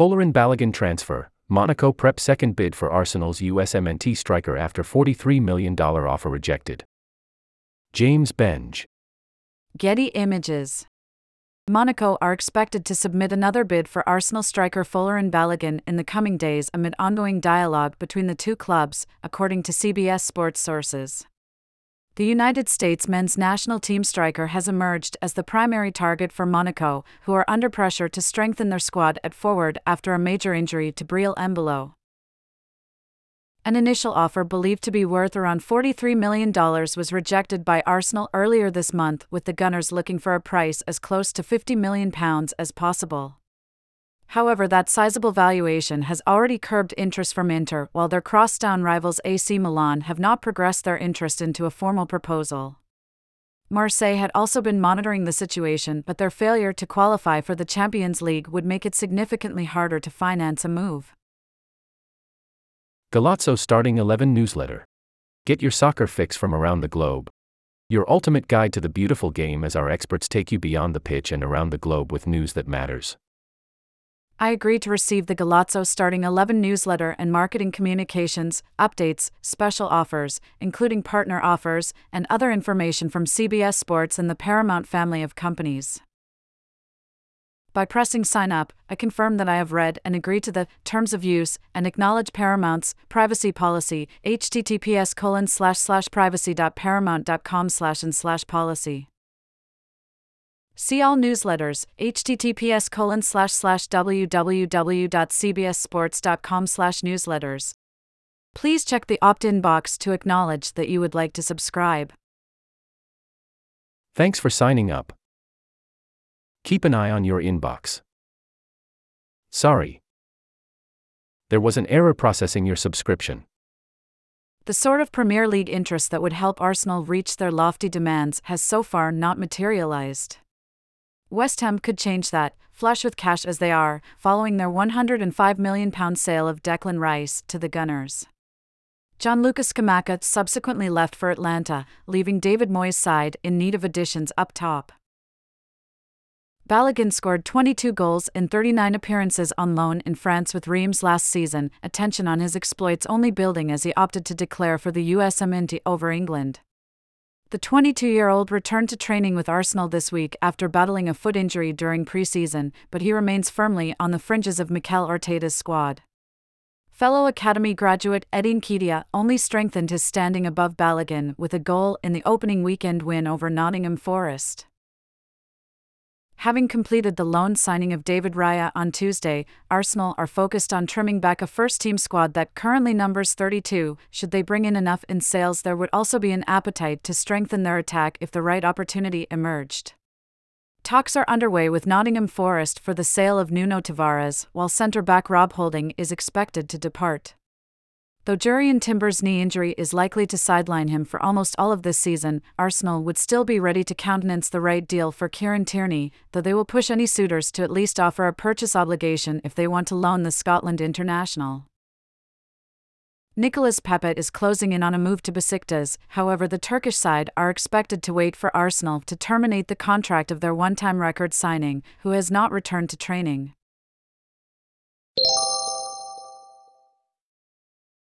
Folarin Balogun transfer Monaco prep second bid for Arsenal's USMNT striker after $43 million offer rejected. James Benge. Getty Images. Monaco are expected to submit another bid for Arsenal striker Folarin Balogun in the coming days amid ongoing dialogue between the two clubs, according to CBS Sports sources. The United States men's national team striker has emerged as the primary target for Monaco, who are under pressure to strengthen their squad at forward after a major injury to Breel Embolo. An initial offer believed to be worth around $43 million was rejected by Arsenal earlier this month, with the Gunners looking for a price as close to £50 million as possible. However, that sizable valuation has already curbed interest from Inter, while their crosstown rivals AC Milan have not progressed their interest into a formal proposal. Marseille had also been monitoring the situation, but their failure to qualify for the Champions League would make it significantly harder to finance a move. Golazo Starting 11 Newsletter. Get your soccer fix from around the globe. Your ultimate guide to the beautiful game as our experts take you beyond the pitch and around the globe with news that matters. I agreed to receive the Golazo Starting 11 newsletter and marketing communications, updates, special offers, including partner offers, and other information from CBS Sports and the Paramount family of companies. By pressing sign up, I confirm that I have read and agree to the terms of use and acknowledge Paramount's privacy policy https colon slash slash privacy.paramount.com slash and slash policy. See all newsletters, https colon slash slash www.cbssports.com slash newsletters. Please check the opt-in box to acknowledge that you would like to subscribe. Thanks for signing up. Keep an eye on your inbox. Sorry. There was an error processing your subscription. The sort of Premier League interest that would help Arsenal reach their lofty demands has so far not materialized. West Ham could change that, flush with cash as they are, following their £105 million sale of Declan Rice to the Gunners. Gianluca Scamacca subsequently left for Atalanta, leaving David Moyes' side in need of additions up top. Balogun scored 22 goals in 39 appearances on loan in France with Reims last season, attention on his exploits only building as he opted to declare for the USMNT over England. The 22 year old returned to training with Arsenal this week after battling a foot injury during preseason, but he remains firmly on the fringes of Mikel Arteta's squad. Fellow Academy graduate Eddie Nketiah only strengthened his standing above Balogun with a goal in the opening weekend win over Nottingham Forest. Having completed the loan signing of David Raya on Tuesday, Arsenal are focused on trimming back a first team squad that currently numbers 32. Should they bring in enough in sales, there would also be an appetite to strengthen their attack if the right opportunity emerged. Talks are underway with Nottingham Forest for the sale of Nuno Tavares, while centre back Rob Holding is expected to depart. Though Jurrien Timber's knee injury is likely to sideline him for almost all of this season, Arsenal would still be ready to countenance the right deal for Kieran Tierney, though they will push any suitors to at least offer a purchase obligation if they want to loan the Scotland international. Nicolas Pepe is closing in on a move to Besiktas, however, the Turkish side are expected to wait for Arsenal to terminate the contract of their one time record signing, who has not returned to training.